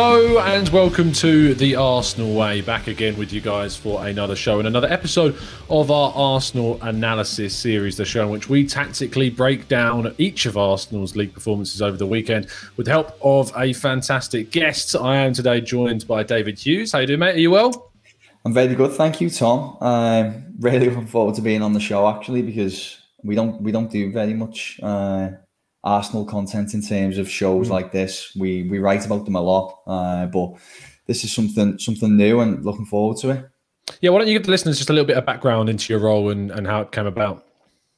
Hello and welcome to the Arsenal Way. Back again with you guys for another show and another episode of our Arsenal analysis series, the show in which we tactically break down each of Arsenal's league performances over the weekend with the help of a fantastic guest. I am today joined by David Hughes. How you doing, mate? Are you well? I'm very good, thank you, Tom. I'm really looking forward to being on the show actually because we don't we don't do very much uh, Arsenal content in terms of shows mm. like this. We we write about them a lot, uh, but this is something something new and looking forward to it. Yeah, why don't you give the listeners just a little bit of background into your role and, and how it came about?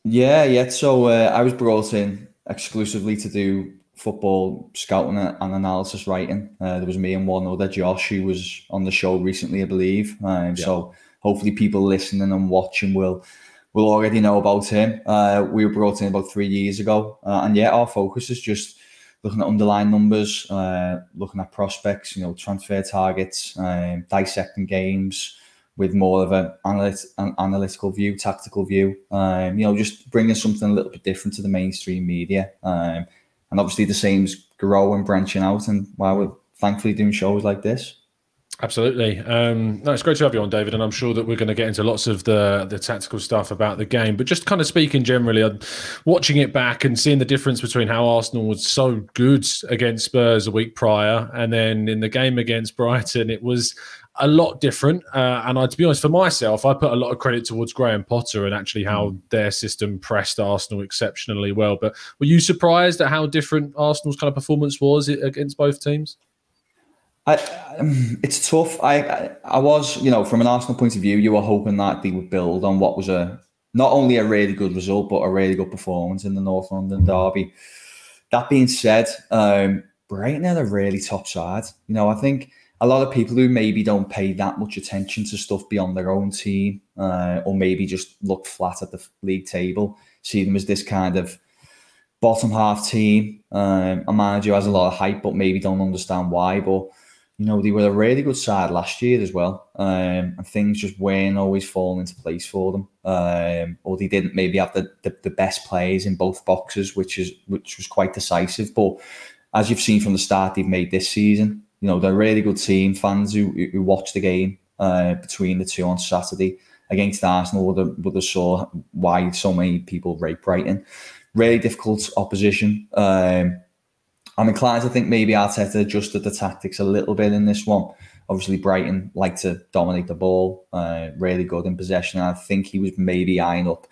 Yeah, yeah. So uh, I was brought in exclusively to do football scouting and analysis writing. Uh, there was me and one other, Josh, who was on the show recently, I believe. Um, yeah. So hopefully people listening and watching will will already know about him. Uh, we were brought in about three years ago, uh, and yeah, our focus is just looking at underlying numbers, uh, looking at prospects, you know, transfer targets, um, dissecting games with more of an, an analytical view, tactical view. Um, you know, just bringing something a little bit different to the mainstream media, um, and obviously the same's growing, branching out, and while we're thankfully doing shows like this. Absolutely. Um, no, it's great to have you on, David, and I'm sure that we're going to get into lots of the the tactical stuff about the game. But just kind of speaking generally, I'm watching it back and seeing the difference between how Arsenal was so good against Spurs a week prior, and then in the game against Brighton, it was a lot different. Uh, and I, to be honest, for myself, I put a lot of credit towards Graham Potter and actually how mm. their system pressed Arsenal exceptionally well. But were you surprised at how different Arsenal's kind of performance was against both teams? I, um, it's tough. I, I, I was, you know, from an Arsenal point of view, you were hoping that they would build on what was a not only a really good result but a really good performance in the North London derby. That being said, um, Brighton are a really top side. You know, I think a lot of people who maybe don't pay that much attention to stuff beyond their own team, uh, or maybe just look flat at the league table, see them as this kind of bottom half team. Um, a manager who has a lot of hype, but maybe don't understand why. But you know, they were a really good side last year as well. Um, and things just weren't always falling into place for them. Um, or they didn't maybe have the, the, the, best players in both boxes, which is which was quite decisive. But as you've seen from the start they've made this season, you know, they're a really good team. Fans who, who watch the game uh, between the two on Saturday against Arsenal would have, would have saw why so many people rate Brighton. Really difficult opposition. Um, I'm inclined to think maybe Arteta adjusted the tactics a little bit in this one. Obviously, Brighton like to dominate the ball, uh, really good in possession. I think he was maybe eyeing up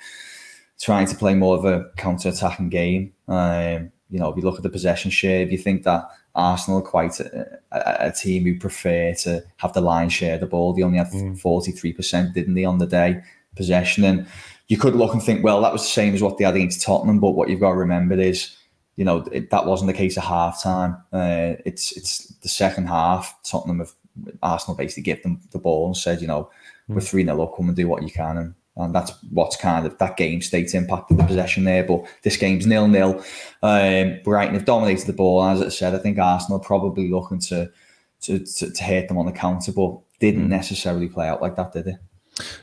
trying to play more of a counter-attacking game. Um, you know, if you look at the possession share, if you think that Arsenal are quite a, a, a, team who prefer to have the line share the ball, they only had mm. 43%, didn't they, on the day, possession. And you could look and think, well, that was the same as what they had against Tottenham. But what you've got to remember is you know it, that wasn't the case at half time. Uh, it's it's the second half. Tottenham have Arsenal basically gave them the ball and said, you know, mm. we're three 0 up, come and do what you can, and and that's what's kind of that game state's impacted the possession there. But this game's nil nil. Um, Brighton have dominated the ball. As I said, I think Arsenal probably looking to to, to, to hit them on the counter, but didn't mm. necessarily play out like that, did it?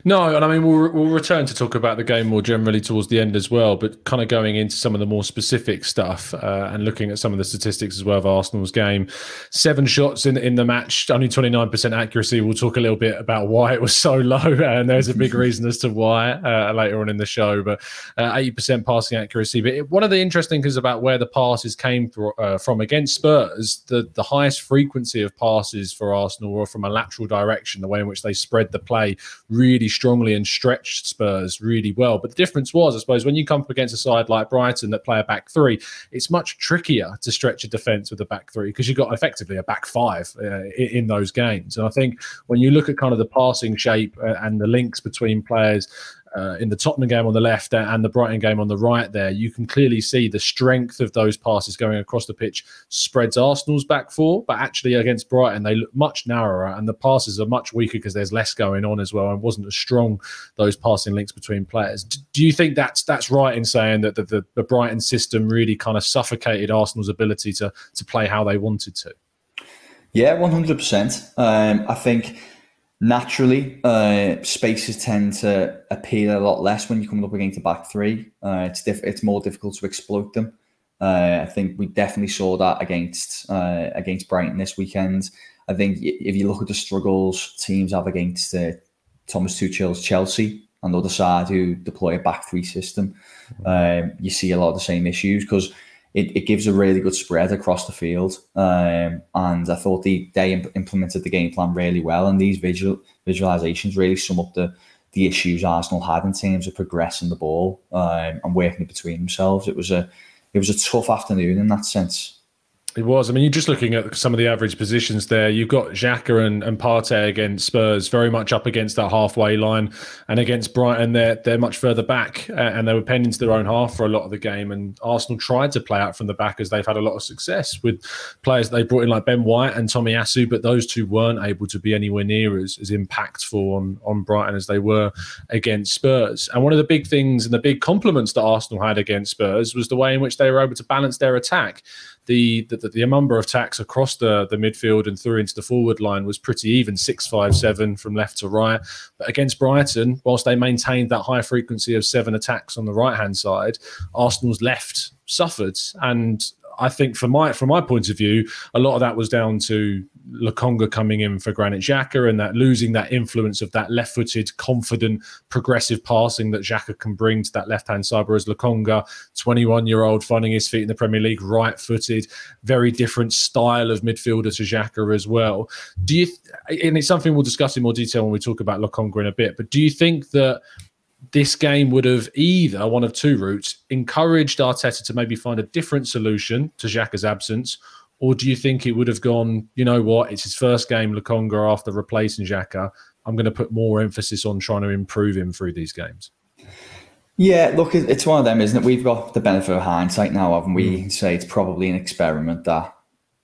No, and I mean we'll we'll return to talk about the game more generally towards the end as well, but kind of going into some of the more specific stuff uh, and looking at some of the statistics as well of Arsenal's game. Seven shots in in the match, only twenty nine percent accuracy. We'll talk a little bit about why it was so low, and there's a big reason as to why uh, later on in the show. But uh, eighty percent passing accuracy. But it, one of the interesting things about where the passes came through, uh, from against Spurs, the the highest frequency of passes for Arsenal were from a lateral direction, the way in which they spread the play. Really really strongly and stretched Spurs really well. But the difference was, I suppose, when you come up against a side like Brighton that play a back three, it's much trickier to stretch a defence with a back three because you've got effectively a back five uh, in, in, those games. And I think when you look at kind of the passing shape uh, and the links between players, uh, in the Tottenham game on the left and the Brighton game on the right there, you can clearly see the strength of those passes going across the pitch spreads Arsenal's back four, but actually against Brighton, they look much narrower and the passes are much weaker because there's less going on as well and wasn't as strong those passing links between players. Do you think that's that's right in saying that the, the, the Brighton system really kind of suffocated Arsenal's ability to to play how they wanted to? Yeah, one hundred percent. Um, I think naturally uh, spaces tend to appeal a lot less when you're coming up against a back three. Uh, it's diff- it's more difficult to exploit them. Uh, I think we definitely saw that against uh, against Brighton this weekend. I think if you look at the struggles teams have against uh, Thomas Tuchel's Chelsea on the other side, who deploy a back three system, um, you see a lot of the same issues because it, it gives a really good spread across the field. Um, and I thought the, they imp- implemented the game plan really well. And these visual visualizations really sum up the, the issues Arsenal had in terms of progressing the ball um, and working it between themselves. It was a it was a tough afternoon in that sense. It was. I mean, you're just looking at some of the average positions there. You've got Xhaka and, and Partey against Spurs, very much up against that halfway line, and against Brighton, they're they're much further back, uh, and they were penned into their own half for a lot of the game. And Arsenal tried to play out from the back as they've had a lot of success with players they brought in like Ben White and Tomiyasu, but those two weren't able to be anywhere near as, as impactful on on Brighton as they were against Spurs. And one of the big things and the big compliments that Arsenal had against Spurs was the way in which they were able to balance their attack the, the the number of attacks across the the midfield and through into the forward line was pretty even six five seven from left to right. But against Brighton, whilst they maintained that high frequency of seven attacks on the right hand side, Arsenal's left suffered and I think from my from my point of view, a lot of that was down to Lokonga coming in for Granit Xhaka and that losing that influence of that left-footed, confident, progressive passing that Xhaka can bring to that left-hand side. Whereas Lokonga, 21-year-old, finding his feet in the Premier League, right-footed, very different style of midfielder to Xhaka as well. Do you? And it's something we'll discuss in more detail when we talk about Lokonga in a bit. But do you think that? This game would have either one of two routes encouraged Arteta to maybe find a different solution to Xhaka's absence, or do you think it would have gone, you know what, it's his first game, Lokonga, after replacing Xhaka. I'm going to put more emphasis on trying to improve him through these games. Yeah, look, it's one of them, isn't it? We've got the benefit of hindsight now, haven't we? Mm. Say it's probably an experiment that.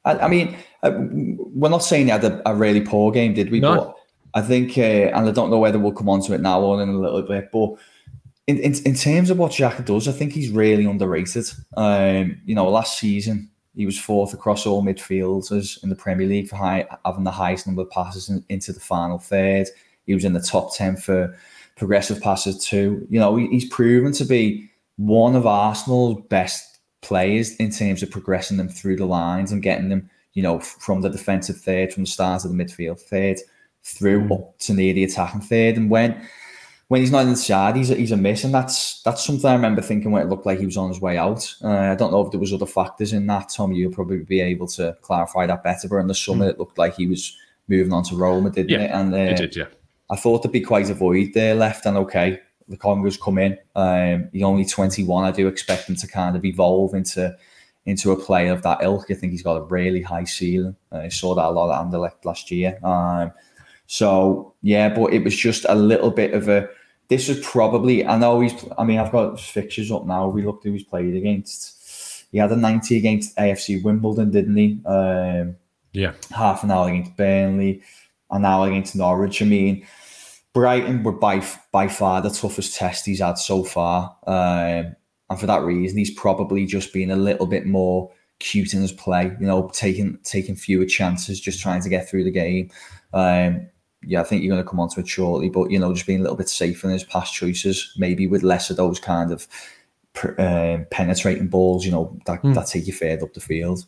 I, I mean, uh, we're not saying he had a, a, really poor game, did we? No. But I think, uh, and I don't know whether we'll come on to it now or in a little bit, but in, in, in terms of what Xhaka does, I think he's really underrated. Um, you know, last season he was fourth across all midfielders in the Premier League for high, having the highest number of passes in, into the final third. He was in the top ten for progressive passes too. You know, he, he's proven to be one of Arsenal's best players in terms of progressing them through the lines and getting them, you know, from the defensive third, from the start of the midfield third through mm. up to near the attacking third. And when when he's not inside, he's a, he's a miss, and that's that's something I remember thinking when it looked like he was on his way out. Uh, I don't know if there was other factors in that. Tom, you'll probably be able to clarify that better. But in the summer, mm. it looked like he was moving on to Roma, didn't yeah, it? And uh, it did, yeah. I thought there'd be quite a void there left, and okay, Lokonga's come in. Um, he's only 21. I do expect him to kind of evolve into into a player of that ilk. I think he's got a really high ceiling. Uh, I saw that a lot at Anderlecht last year. Um, so yeah, but it was just a little bit of a. This was probably. I know he's. I mean, I've got fixtures up now. We looked who he's played against. He had a ninety against AFC Wimbledon, didn't he? Um, yeah. Half an hour against Burnley, an hour against Norwich. I mean, Brighton were by by far the toughest test he's had so far, um, and for that reason, he's probably just been a little bit more cute in his play. You know, taking taking fewer chances, just trying to get through the game. Um, yeah, I think you're going to come on to it shortly, but you know, just being a little bit safer in his past choices, maybe with less of those kind of um, penetrating balls, you know, that, mm. that take you further up the field.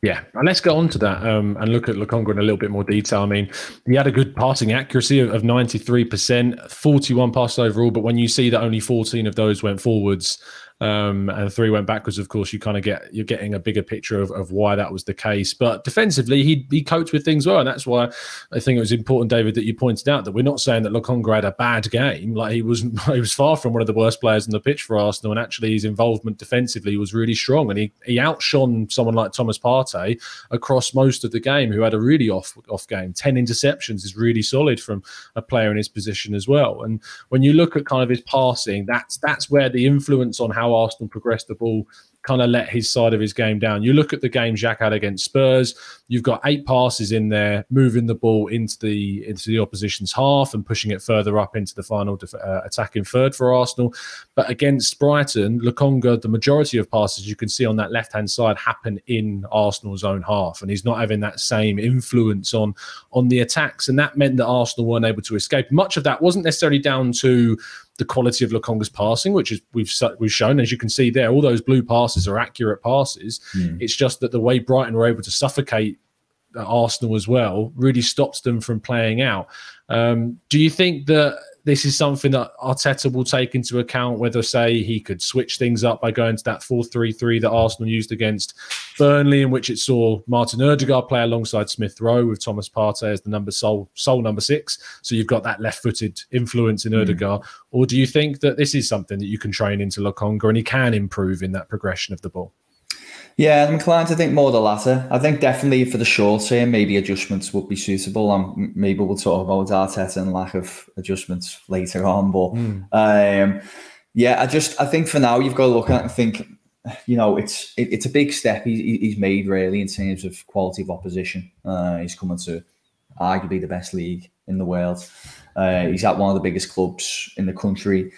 Yeah, and let's go on to that um, and look at Lokonga in a little bit more detail. I mean, he had a good passing accuracy of, of 93%, 41 passes overall, but when you see that only 14 of those went forwards, um, and three went backwards, of course, you kind of get you're getting a bigger picture of, of why that was the case. But defensively, he he coped with things well, and that's why I think it was important, David, that you pointed out that we're not saying that Lokonga had a bad game. Like he was he was far from one of the worst players on the pitch for Arsenal, and actually his involvement defensively was really strong, and he he outshone someone like Thomas Partey across most of the game, who had a really off off game. Ten interceptions is really solid from a player in his position as well. And when you look at kind of his passing, that's that's where the influence on how Arsenal progressed the ball kind of let his side of his game down. You look at the game Xhaka had against Spurs. You've got eight passes in there, moving the ball into the into the opposition's half and pushing it further up into the final def- uh, attacking third for Arsenal. But against Brighton, Lokonga, the majority of passes you can see on that left hand side happen in Arsenal's own half, and he's not having that same influence on on the attacks, and that meant that Arsenal weren't able to escape. Much of that wasn't necessarily down to the quality of Lokonga's passing, which is we've we've shown, as you can see there, all those blue passes are accurate passes. Mm. It's just that the way Brighton were able to suffocate Arsenal as well really stops them from playing out. Um, do you think that this is something that Arteta will take into account, whether, say, he could switch things up by going to that 4 3 3 that Arsenal used against Burnley, in which it saw Martin Odegaard play alongside Smith Rowe with Thomas Partey as the number sole, sole number six. So you've got that left footed influence in Odegaard. Mm. Or do you think that this is something that you can train into Lokonga and he can improve in that progression of the ball? Yeah, I'm inclined to think more the latter. I think definitely for the short term, maybe adjustments would be suitable. And maybe we'll talk about Arteta and lack of adjustments later on. But mm. um, yeah, I just I think for now you've got to look at it and think, you know, it's it, it's a big step he, he's made really in terms of quality of opposition. Uh, he's coming to arguably the best league in the world. Uh, he's at one of the biggest clubs in the country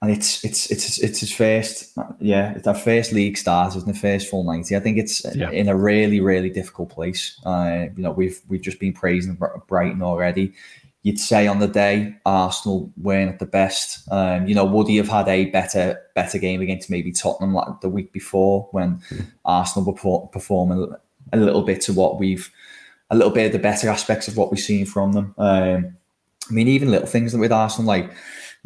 and it's it's it's it's his first yeah it's our first league start isn't the first full 90 i think it's yeah. in a really really difficult place. Uh, you know we've we've just been praising brighton already. You'd say on the day arsenal weren't at the best. Um, you know would he have had a better better game against maybe tottenham like the week before when mm. arsenal were performing a little bit to what we've a little bit of the better aspects of what we've seen from them? Um, i mean even little things that with arsenal like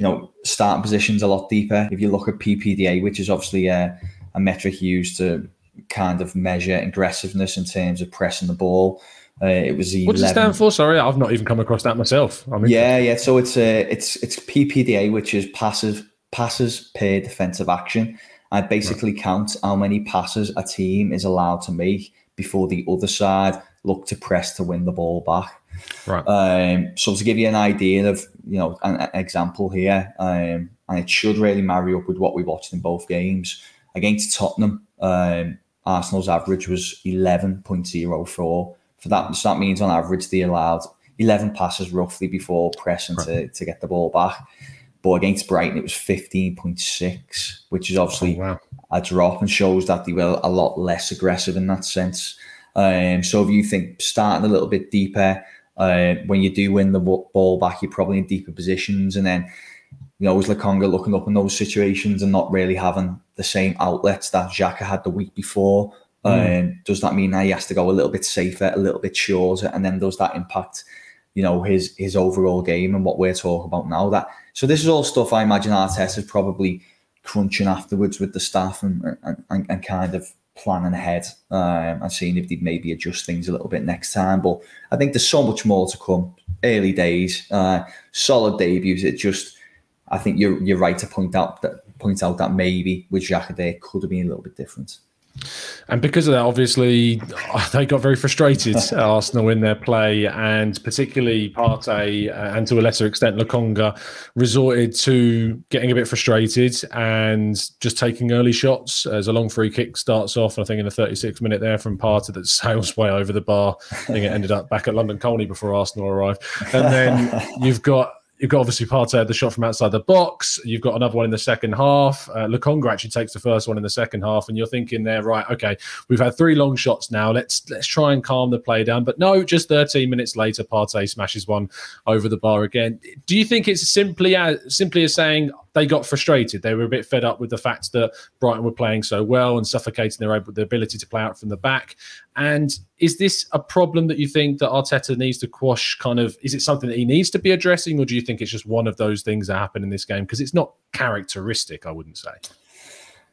you know, starting positions a lot deeper. If you look at PPDA, which is obviously a, a metric used to kind of measure aggressiveness in terms of pressing the ball. Uh, it was 11. What does it stand for? Sorry, I've not even come across that myself. I mean, yeah, yeah. So it's a, uh, it's it's PPDA, which is passive passes per defensive action. I basically right. count how many passes a team is allowed to make before the other side look to press to win the ball back. Right. Um, so to give you an idea of you know an, an example here, um, and it should really marry up with what we watched in both games against Tottenham. Um, Arsenal's average was eleven point zero four. For that, so that means on average they allowed eleven passes roughly before pressing right. to, to get the ball back. But against Brighton, it was 15.6, which is obviously oh, wow. a drop and shows that they were a lot less aggressive in that sense. Um, so if you think starting a little bit deeper, uh, when you do win the ball back, you're probably in deeper positions. And then, you know, was Lokonga looking up in those situations and not really having the same outlets that Xhaka had the week before. Mm. Um, does that mean that he has to go a little bit safer, a little bit shorter, and then does that impact, you know, his his overall game and what we're talking about now? That so this is all stuff I imagine Arteta is probably crunching afterwards with the staff and and, and kind of planning ahead um, and seeing if they'd maybe adjust things a little bit next time. But I think there's so much more to come. Early days, uh, solid debuts. It just, I think you're you're right to point out that point out that maybe with there could have been a little bit different. And because of that, obviously, they got very frustrated, Arsenal, in their play, and particularly Partey uh, and to a lesser extent Lokonga resorted to getting a bit frustrated and just taking early shots as a long free kick starts off. I think in the 36th minute there from Partey that sails way over the bar. I think it ended up back at London Colney before Arsenal arrived. And then you've got You've got obviously Partey the shot from outside the box. You've got another one in the second half. Uh, Lokonga actually takes the first one in the second half, and you're thinking there, right? Okay, we've had three long shots now. Let's let's try and calm the play down. But no, just 13 minutes later, Partey smashes one over the bar again. Do you think it's simply as simply as saying they got frustrated. They were a bit fed up with the fact that Brighton were playing so well and suffocating their, their ability to play out from the back. And is this a problem that you think that Arteta needs to quash? Kind of, is it something that he needs to be addressing, or do you think it's just one of those things that happen in this game? Because it's not characteristic, I wouldn't say.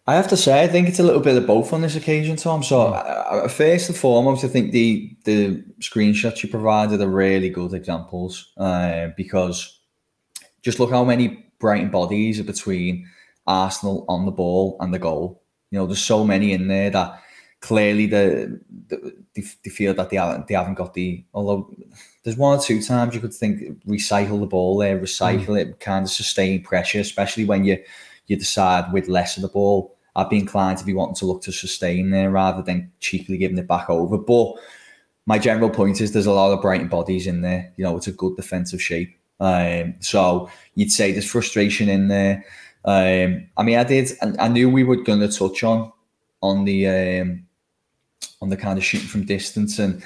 I have to say, I think it's a little bit of both on this occasion, Tom. So, uh, first and foremost, I think the the screenshots you provided are really good examples uh, because just look how many Brighton bodies are between Arsenal on the ball and the goal. You know, there's so many in there that clearly the, the they, they feel that they haven't they haven't got the. Although there's one or two times you could think recycle the ball there, recycle mm. it, kind of sustain pressure, especially when you you decide with less of the ball I'd be inclined to be wanting to look to sustain there rather than cheekily giving it back over. But my general point is there's a lot of Brighton bodies in there. You know, it's a good defensive shape. Um, so you'd say there's frustration in there. Um, I mean, I did. I, I knew we were going to touch on on the um, on the kind of shooting from distance, and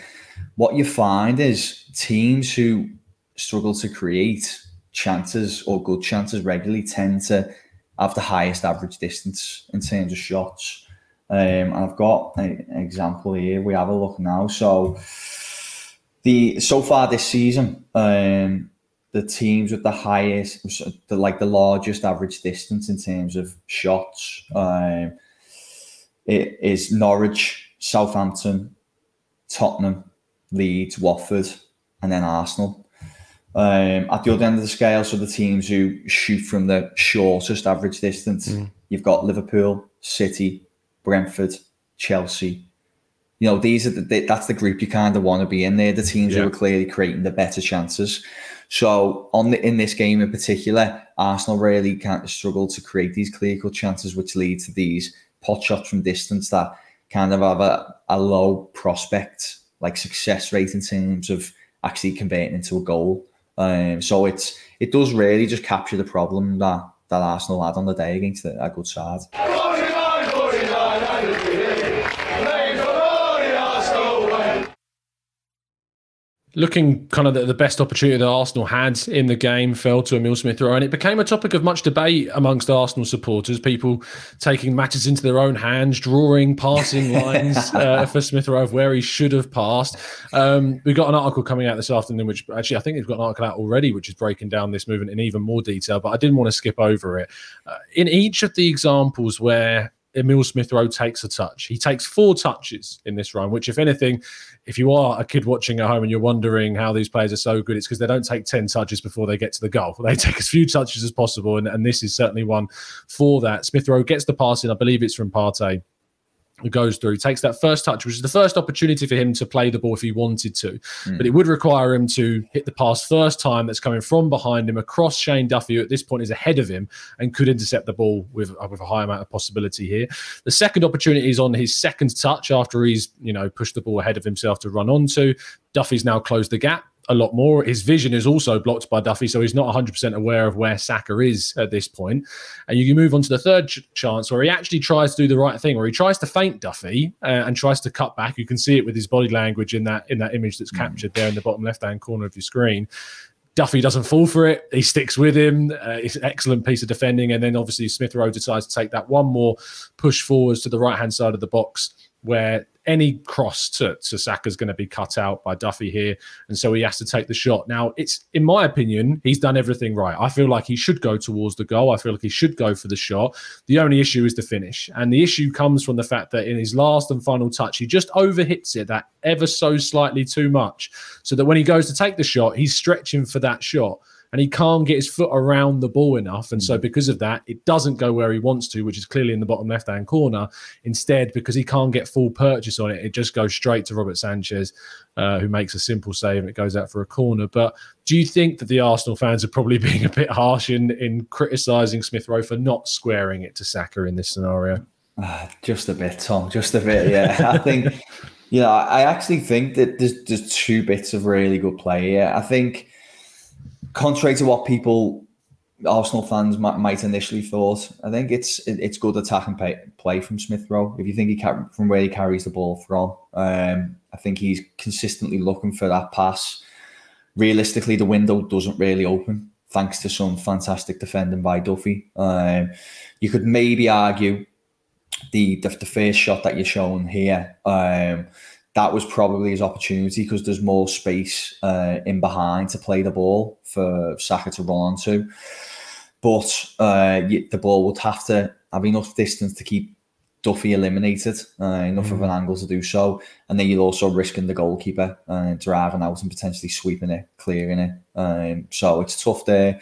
what you find is teams who struggle to create chances or good chances regularly tend to have the highest average distance in terms of shots. Um, and I've got an example here. We have a look now. So the so far this season, um, the teams with the highest, the like the largest average distance in terms of shots, um, it is Norwich, Southampton, Tottenham, Leeds, Watford, and then Arsenal. Um, at the other end of the scale, so the teams who shoot from the shortest average distance, mm. you've got Liverpool, City, Brentford, Chelsea. You know, these are the, that's the group you kind of want to be in there. The teams yeah. who are clearly creating the better chances. So on the, in this game in particular, Arsenal really can't struggle to create these clear cut chances, which lead to these pot shots from distance that kind of have a, a low prospect, like success rate in terms of actually converting into a goal. Um, so it's it does really just capture the problem that that Arsenal had on the day against a, a good side. Looking kind of the, the, best opportunity that Arsenal had in the game fell to Emile Smith Rowe, and it became a topic of much debate amongst Arsenal supporters. People taking matters into their own hands, drawing passing lines uh, for Smith Rowe where he should have passed. Um, we got an article coming out this afternoon, which actually I think we've got an article out already, which is breaking down this movement in even more detail. But I didn't want to skip over it. Uh, in each of the examples where Emile Smith Rowe takes a touch. He takes four touches in this run, which, if anything, if you are a kid watching at home and you're wondering how these players are so good, it's because they don't take 10 touches before they get to the goal. They take as few touches as possible. And, and this is certainly one for that. Smith Rowe gets the pass in, I believe it's from Partey goes through, takes that first touch, which is the first opportunity for him to play the ball if he wanted to. Mm. But it would require him to hit the pass first time that's coming from behind him across Shane Duffy, who at this point is ahead of him and could intercept the ball with, uh, with a high amount of possibility here. The second opportunity is on his second touch after he's, you know, pushed the ball ahead of himself to run onto. Duffy's now closed the gap a lot more. His vision is also blocked by Duffy, so he's not 100% aware of where Saka is at this point. And you can move on to the third ch- chance where he actually tries to do the right thing, where he tries to feint Duffy uh, and tries to cut back. You can see it with his body language in that in that image that's mm. captured there in the bottom left hand corner of your screen. Duffy doesn't fall for it. He sticks with him. Uh, it's an excellent piece of defending. And then obviously Smith Rowe decides to take that one more push forwards to the right hand side of the box where any cross to, to Saka is going to be cut out by Duffy here. And so he has to take the shot. Now, it's in my opinion, he's done everything right. I feel like he should go towards the goal. I feel like he should go for the shot. The only issue is the finish. And the issue comes from the fact that in his last and final touch, he just overhits it that ever so slightly too much. So that when he goes to take the shot, he's stretching for that shot and he can't get his foot around the ball enough. And so, mm. because of that, it doesn't go where he wants to, which is clearly in the bottom left hand corner. Instead, because he can't get full purchase on it, it just goes straight to Robert Sanchez, uh, who makes a simple save and it goes out for a corner. But do you think that the Arsenal fans are probably being a bit harsh in, in criticising Smith Rowe for not squaring it to Saka in this scenario? Uh, just a bit, Tom. Just a bit. Yeah, I think. You know, I actually think that there's, there's two bits of really good play here. I think contrary to what people, Arsenal fans might, might initially thought, I think it's it, it's good attacking play, play from Smith Rowe. If you think he can, from where he carries the ball from, um, I think he's consistently looking for that pass. Realistically, the window doesn't really open thanks to some fantastic defending by Duffy. Um, you could maybe argue the, the, the first shot that you're showing here. Um, that was probably his opportunity because there's more space uh, in behind to play the ball for Saka to run onto. But uh, the ball would have to have enough distance to keep Duffy eliminated, uh, enough of an angle to do so, and then you're also risking the goalkeeper uh, driving out and potentially sweeping it, clearing it. Um, so it's tough there.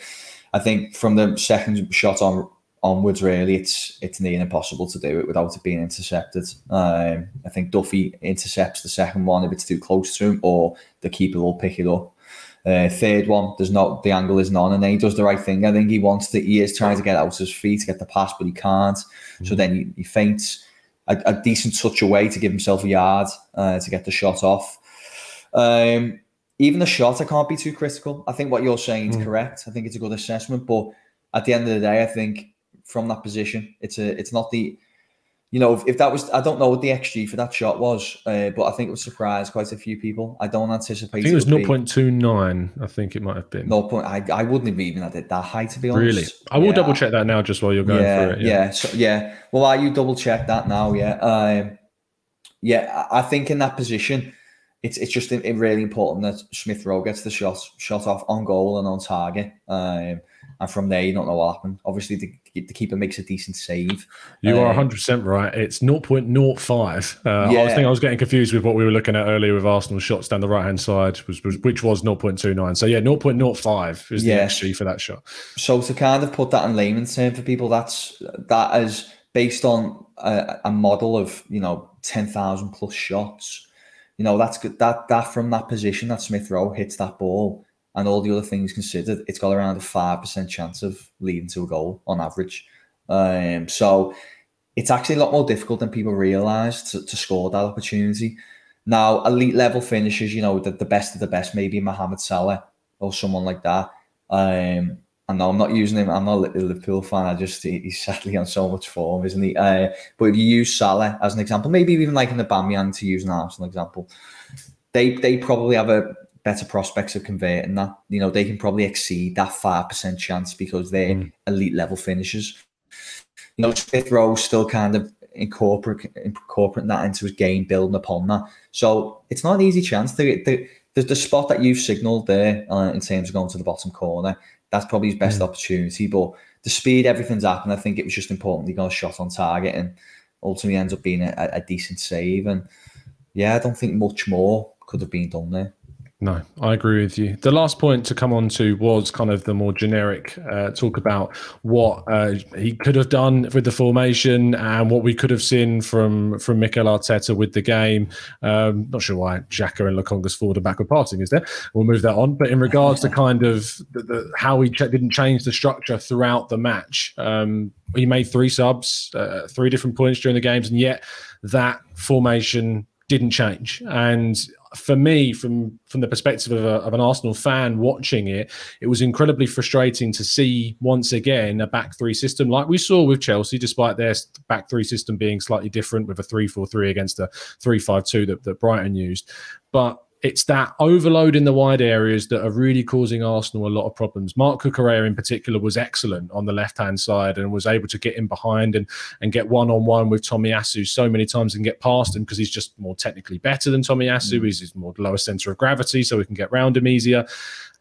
I think from the second shot on onwards, really, it's it's near impossible to do it without it being intercepted. Um, I think Duffy intercepts the second one if it's too close to him, or the keeper will pick it up. Uh, third one, there's not the angle is none, and then he does the right thing. I think he wants to. He is trying to get out of his feet to get the pass, but he can't. Mm-hmm. So then he, he feints a, a, decent touch away to give himself a yard uh, to get the shot off. Um, even the shot, I can't be too critical. I think what you're saying is mm. correct. I think it's a good assessment, but at the end of the day, I think from that position, it's a it's not the you know, if, if, that was, I don't know what the XG for that shot was, uh, but I think it would surprise quite a few people. I don't anticipate. I think it was 0.29. I think it might have been. No point. I, I wouldn't have even had it that high, to be honest. Really? I will yeah. double check that now just while you're going yeah, through it. Yeah. Yeah. So, yeah. Well, are you double check that now? Yeah. Um, yeah. I think in that position, it's it's just really important that Smith Rowe gets the shot shot off on goal and on target. Um, and from there, you don't know what happened. Obviously, the, the keeper makes a decent save. You are 100% um, right. It's 0.05. Uh, yeah. I was thinking I was getting confused with what we were looking at earlier with Arsenal shots down the right hand side, was, was, which was 0.29. So, yeah, 0.05 is the yeah. XG for that shot. So, to kind of put that in layman's terms for people, that's that is based on a, a model of, you know, 10,000 plus shots. You know, that's good. That, that from that position that Smith Rowe hits that ball and all the other things considered, it's got around a five percent chance of leading to a goal on average. Um, so it's actually a lot more difficult than people realise to, to, score that opportunity. Now, elite level finishes, you know, the, the best of the best, maybe Mohamed Salah or someone like that. Um, I know I'm not using him. I'm not a Liverpool fan. I just he's sadly on so much form, isn't he? Uh, but if you use Salah as an example, maybe even like Aubameyang to use an Arsenal example, they they probably have a better prospects of converting that. You know, they can probably exceed that five percent chance because they're mm. elite level finishers. You know, Smith Rowe still kind of incorporate incorporating that into his game, building upon that. So it's not an easy chance. The the, the, the spot that you've signalled there uh, in terms of going to the bottom corner, that's probably his best mm. opportunity. But the speed, everything's happened. I think it was just important he got a shot on target and ultimately ends up being a, a decent save. And yeah, I don't think much more could have been done there. No, I agree with you. The last point to come on to was kind of the more generic uh, talk about what uh, he could have done with the formation and what we could have seen from from Mikel Arteta with the game. Um, not sure why Xhaka and Lokonga's forward and backward passing is there. We'll move that on. But in regards to kind of the, the, how he ch- didn't change the structure throughout the match, um, he made three subs, uh, three different points during the games, and yet that formation didn't change. And for me, from from the perspective of, a, of, an Arsenal fan watching it, it was incredibly frustrating to see once again a back three system like we saw with Chelsea, despite their back three system being slightly different with a three four three against a three five two that, that Brighton used. But it's that overload in the wide areas that are really causing Arsenal a lot of problems. Marc Cucurella in particular was excellent on the left hand side and was able to get in behind and and get one on one with Tomiyasu so many times and get past him because he's just more technically better than Tomiyasu. Mm. He's, he's more lower center of gravity, so we can get round him easier.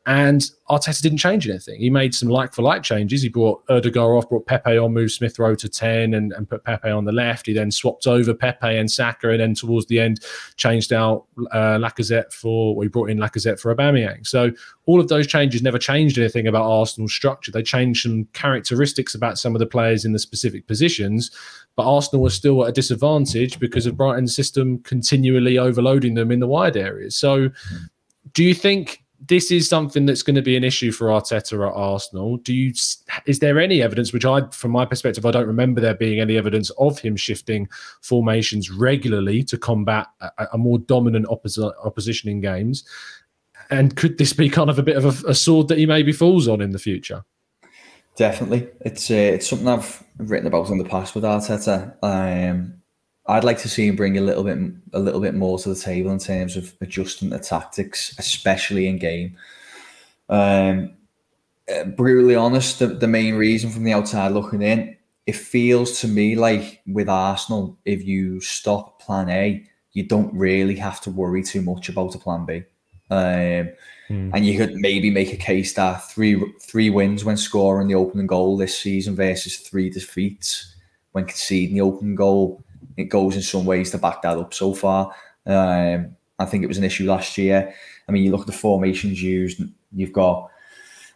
And Arteta didn't change anything. He made some like for like changes. He brought Ødegaard off, brought Pepe on, moved Smith Rowe to 10 and, and put Pepe on the left. He then swapped over Pepe and Saka, and then towards the end, changed out uh, Lacazette for, well, he brought in Lacazette for Aubameyang. So all of those changes never changed anything about Arsenal's structure. They changed some characteristics about some of the players in the specific positions, but Arsenal was still at a disadvantage because of Brighton's system continually overloading them in the wide areas. So do you think this is something that's going to be an issue for Arteta at Arsenal. Do you is there any evidence, which I, from my perspective, I don't remember there being any evidence of him shifting formations regularly to combat a, a more dominant opposi- opposition in games? And could this be kind of a bit of a, a, sword that he maybe falls on in the future? Definitely, it's uh, it's something I've written about in the past with Arteta. Um, I'd like to see him bring a little bit a little bit more to the table in terms of adjusting the tactics, especially in game. Um, uh, brutally honest, the, the main reason from the outside looking in, it feels to me like with Arsenal, if you stop Plan A, you don't really have to worry too much about a Plan B. Um, mm. And you could maybe make a case that three three wins when scoring the opening goal this season versus three defeats when conceding the opening goal it goes in some ways to back that up so far. Um, I think it was an issue last year. I mean, you look at the formations used, you've got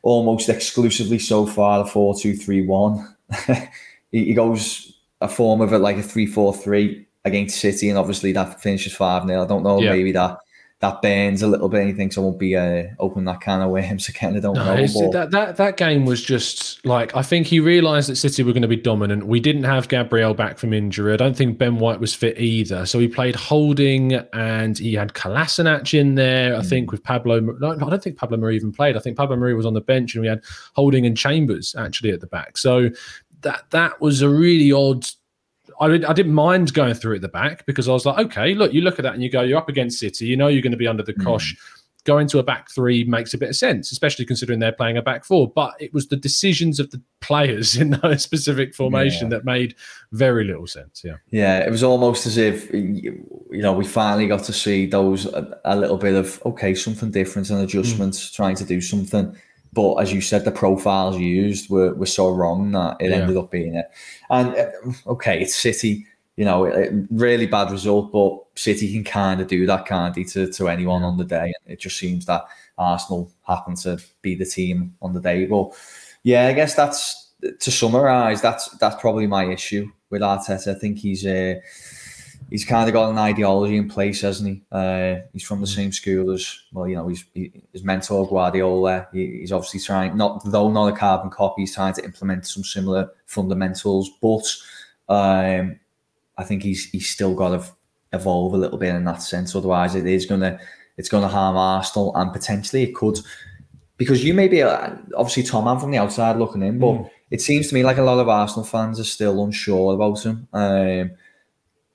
almost exclusively so far the 4 2 3 1. he goes a form of it like a 3 4 3 against City, and obviously that finishes 5 0. I don't know, yeah. maybe that that burns a little bit. He thinks I won't be uh, open that kind of worms again. I don't no, know. That, that that game was just like I think he realised that City were going to be dominant. We didn't have Gabriel back from injury. I don't think Ben White was fit either. So he played Holding and he had Kolasinac in there. I mm. think with Pablo. No, I don't think Pablo Mari even played. I think Pablo Mari was on the bench and we had Holding and Chambers actually at the back. So that that was a really odd I, I didn't mind going through at the back because I was like, okay, look, you look at that and you go, you're up against City, you know you're going to be under the mm. cosh. Going to a back three makes a bit of sense, especially considering they're playing a back four. But it was the decisions of the players in that specific formation yeah. that made very little sense. Yeah, yeah, it was almost as if you know we finally got to see those a, a little bit of okay, something different and adjustments, mm. trying to do something but as you said, the profiles used were, were so wrong that it yeah. ended up being it. And uh, okay, it's City, you know, really bad result, but City can kind of do that, can't they, to, to anyone on the day. It just seems that Arsenal happen to be the team on the day. But yeah, I guess that's to summarise. That's that's probably my issue with Arteta. I think he's. Uh, he's kind of got an ideology in place, hasn't he? Uh, he's from the mm. same school as well. You know, he's he, his mentor Guardiola. He, he's obviously trying, not though not a carbon copy, he's trying to implement some similar fundamentals. But um, I think he's he's still got to evolve a little bit in that sense. Otherwise, it is gonna it's gonna harm Arsenal and potentially it could. Because you may be uh, obviously Tom, I'm from the outside looking in, but mm. it seems to me like a lot of Arsenal fans are still unsure about him. Um,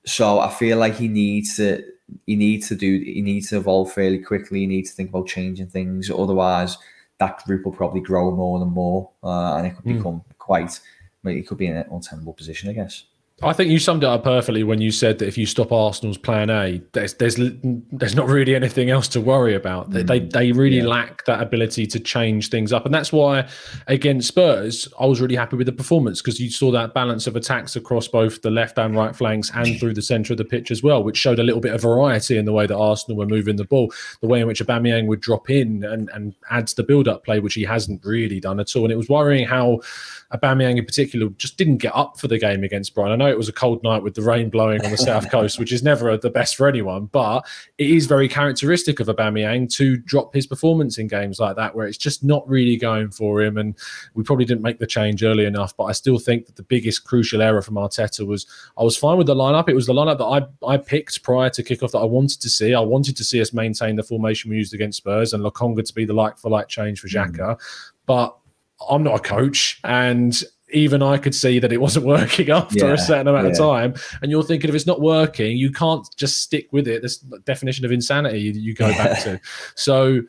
so I feel like he needs to he needs to do he needs to evolve fairly quickly. He needs to think about changing things. Otherwise, that group will probably grow more and more, uh, and it could mm. become quite. It could be in an untenable position, I guess. I think you summed it up perfectly when you said that if you stop Arsenal's plan A, there's there's there's not really anything else to worry about. Mm. They they really yeah. lack that ability to change things up, and that's why against Spurs, I was really happy with the performance because you saw that balance of attacks across both the left and right flanks and through the centre of the pitch as well, which showed a little bit of variety in the way that Arsenal were moving the ball, the way in which Aubameyang would drop in and and adds the build up play, which he hasn't really done at all. And it was worrying how Aubameyang in particular just didn't get up for the game against Brighton. I know it was a cold night with the rain blowing on the south coast, which is never the best for anyone, but it is very characteristic of Aubameyang to drop his performance in games like that, where it's just not really going for him. And we probably didn't make the change early enough, but I still think that the biggest crucial error from Arteta was I was fine with the lineup. It was the lineup that I I picked prior to kickoff that I wanted to see. I wanted to see us maintain the formation we used against Spurs and Lokonga to be the like for like change for Xhaka. Mm. But I'm not a coach, and even I could see that it wasn't working after yeah, a certain amount yeah. of time. And you're thinking if it's not working, you can't just stick with it. This definition of insanity that you go back to. So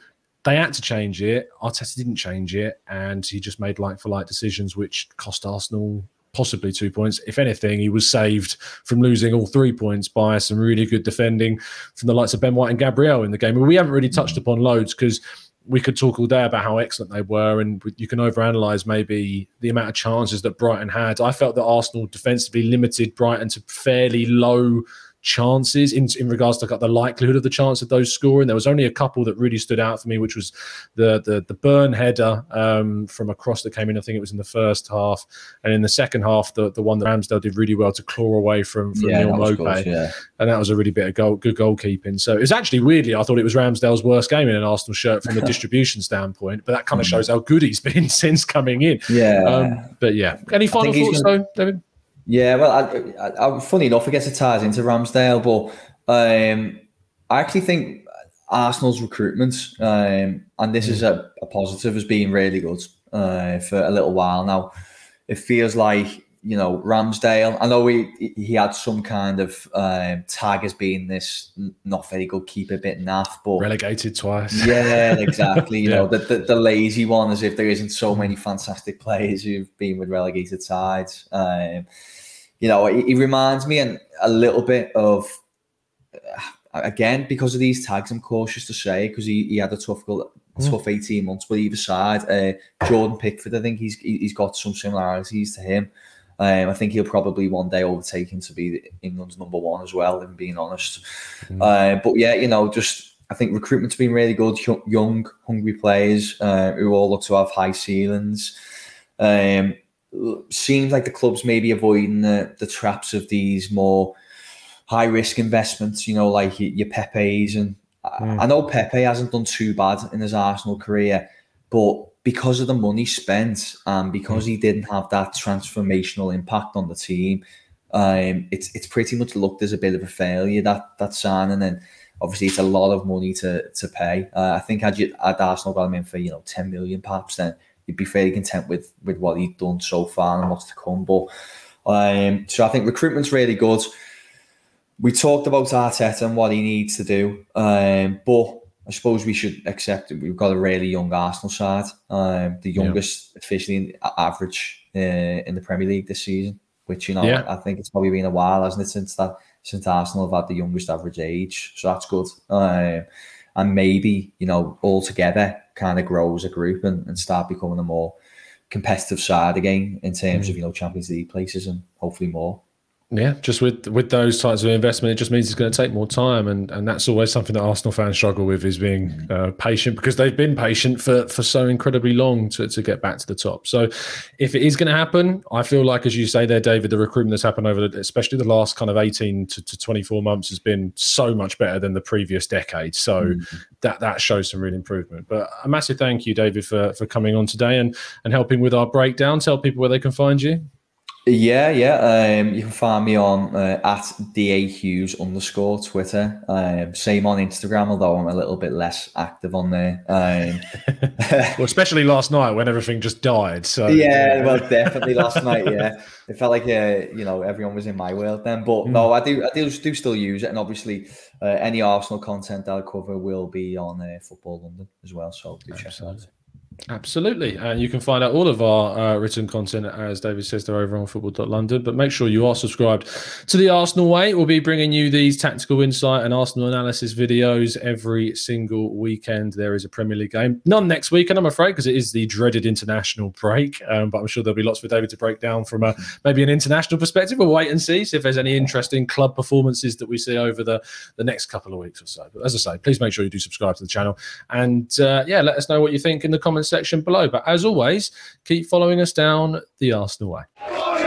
they had to change it. Arteta didn't change it, and he just made like for like decisions, which cost Arsenal possibly two points. If anything, he was saved from losing all three points by some really good defending from the likes of Ben White and Gabriel in the game. We haven't really touched mm. upon loads because we could talk all day about how excellent they were, and you can overanalyze maybe the amount of chances that Brighton had. I felt that Arsenal defensively limited Brighton to fairly low chances in, in regards to the likelihood of the chance of those scoring. There was only a couple that really stood out for me, which was the the, the Burn header um, from across that came in. I think it was in the first half, and in the second half, the, the one that Ramsdale did really well to claw away from from yeah, Neal Maupay, yeah. and that was a really bit of goal, good goalkeeping. So it was actually weirdly, I thought it was Ramsdale's worst game in an Arsenal shirt from a distribution standpoint, but that kind of hmm. shows how good he's been since coming in. Yeah, um, but yeah, any final thoughts gonna... though, David? Yeah, well, I, I, I, funny enough, I guess it ties into Ramsdale, but um, I actually think Arsenal's recruitment, um, and this is a, a, positive, has been really good uh, for a little while now. It feels like you know Ramsdale. I know he he had some kind of um, tag as being this not very good keeper, bit naff, but relegated twice. Yeah, exactly. You yeah. know the, the, the lazy one, as if there isn't so many fantastic players who've been with relegated sides. Um, you know, he, he reminds me an, a little bit of uh, again because of these tags. I'm cautious to say because he, he had a tough mm. tough 18 months, but either side, uh, Jordan Pickford, I think he's he's got some similarities to him. Um, I think he'll probably one day overtake him to be England's number one as well. If being honest, mm. uh, but yeah, you know, just I think recruitment's been really good. Young, hungry players uh, who all look to have high ceilings. Um, seems like the club's maybe avoiding the, the traps of these more high risk investments. You know, like your, your Pepe's and mm. I know Pepe hasn't done too bad in his Arsenal career, but because of the money spent and because mm. he didn't have that transformational impact on the team, um, it's it's pretty much looked as a bit of a failure that that signing. And obviously, it's a lot of money to to pay. Uh, I think had you had Arsenal got him in for you know ten million perhaps, then you'd be fairly content with with what he'd done so far and what's to come. But um, so I think recruitment's really good. We talked about Arteta and what he needs to do, um, but I suppose we should accept that We've got a really young Arsenal side, um, the youngest yeah. officially in, average uh, in the Premier League this season. Which you know, yeah. I think it's probably been a while, hasn't it, since that since Arsenal have had the youngest average age. So that's good. Um, and maybe you know all together kind of grow as a group and, and start becoming a more competitive side again in terms mm. of you know Champions League places and hopefully more. Yeah, just with with those types of investment, it just means it's going to take more time, and and that's always something that Arsenal fans struggle with is being uh, patient because they've been patient for for so incredibly long to to get back to the top. So, if it is going to happen, I feel like as you say there, David, the recruitment that's happened over, the, especially the last kind of eighteen to, to twenty four months, has been so much better than the previous decade. So mm-hmm. that that shows some real improvement. But a massive thank you, David, for for coming on today and and helping with our breakdown. Tell people where they can find you. Yeah, yeah. Um, you can find me on uh, at da hughes underscore Twitter. Um, same on Instagram, although I'm a little bit less active on there. Um, well, especially last night when everything just died. So yeah, well, definitely last night. Yeah, it felt like uh, you know everyone was in my world then. But mm. no, I do, I do, do still use it, and obviously uh, any Arsenal content that I cover will be on uh, Football London as well. So do check it out. Absolutely. And you can find out all of our uh, written content, as David says, they're over on football.london. But make sure you are subscribed to the Arsenal Way. We'll be bringing you these tactical insight and Arsenal analysis videos every single weekend. There is a Premier League game. None next weekend, I'm afraid, because it is the dreaded international break. Um, but I'm sure there'll be lots for David to break down from a, maybe an international perspective. We'll wait and see, see if there's any interesting club performances that we see over the, the next couple of weeks or so. But as I say, please make sure you do subscribe to the channel. And uh, yeah, let us know what you think in the comments section below. But as always, keep following us down the Arsenal way.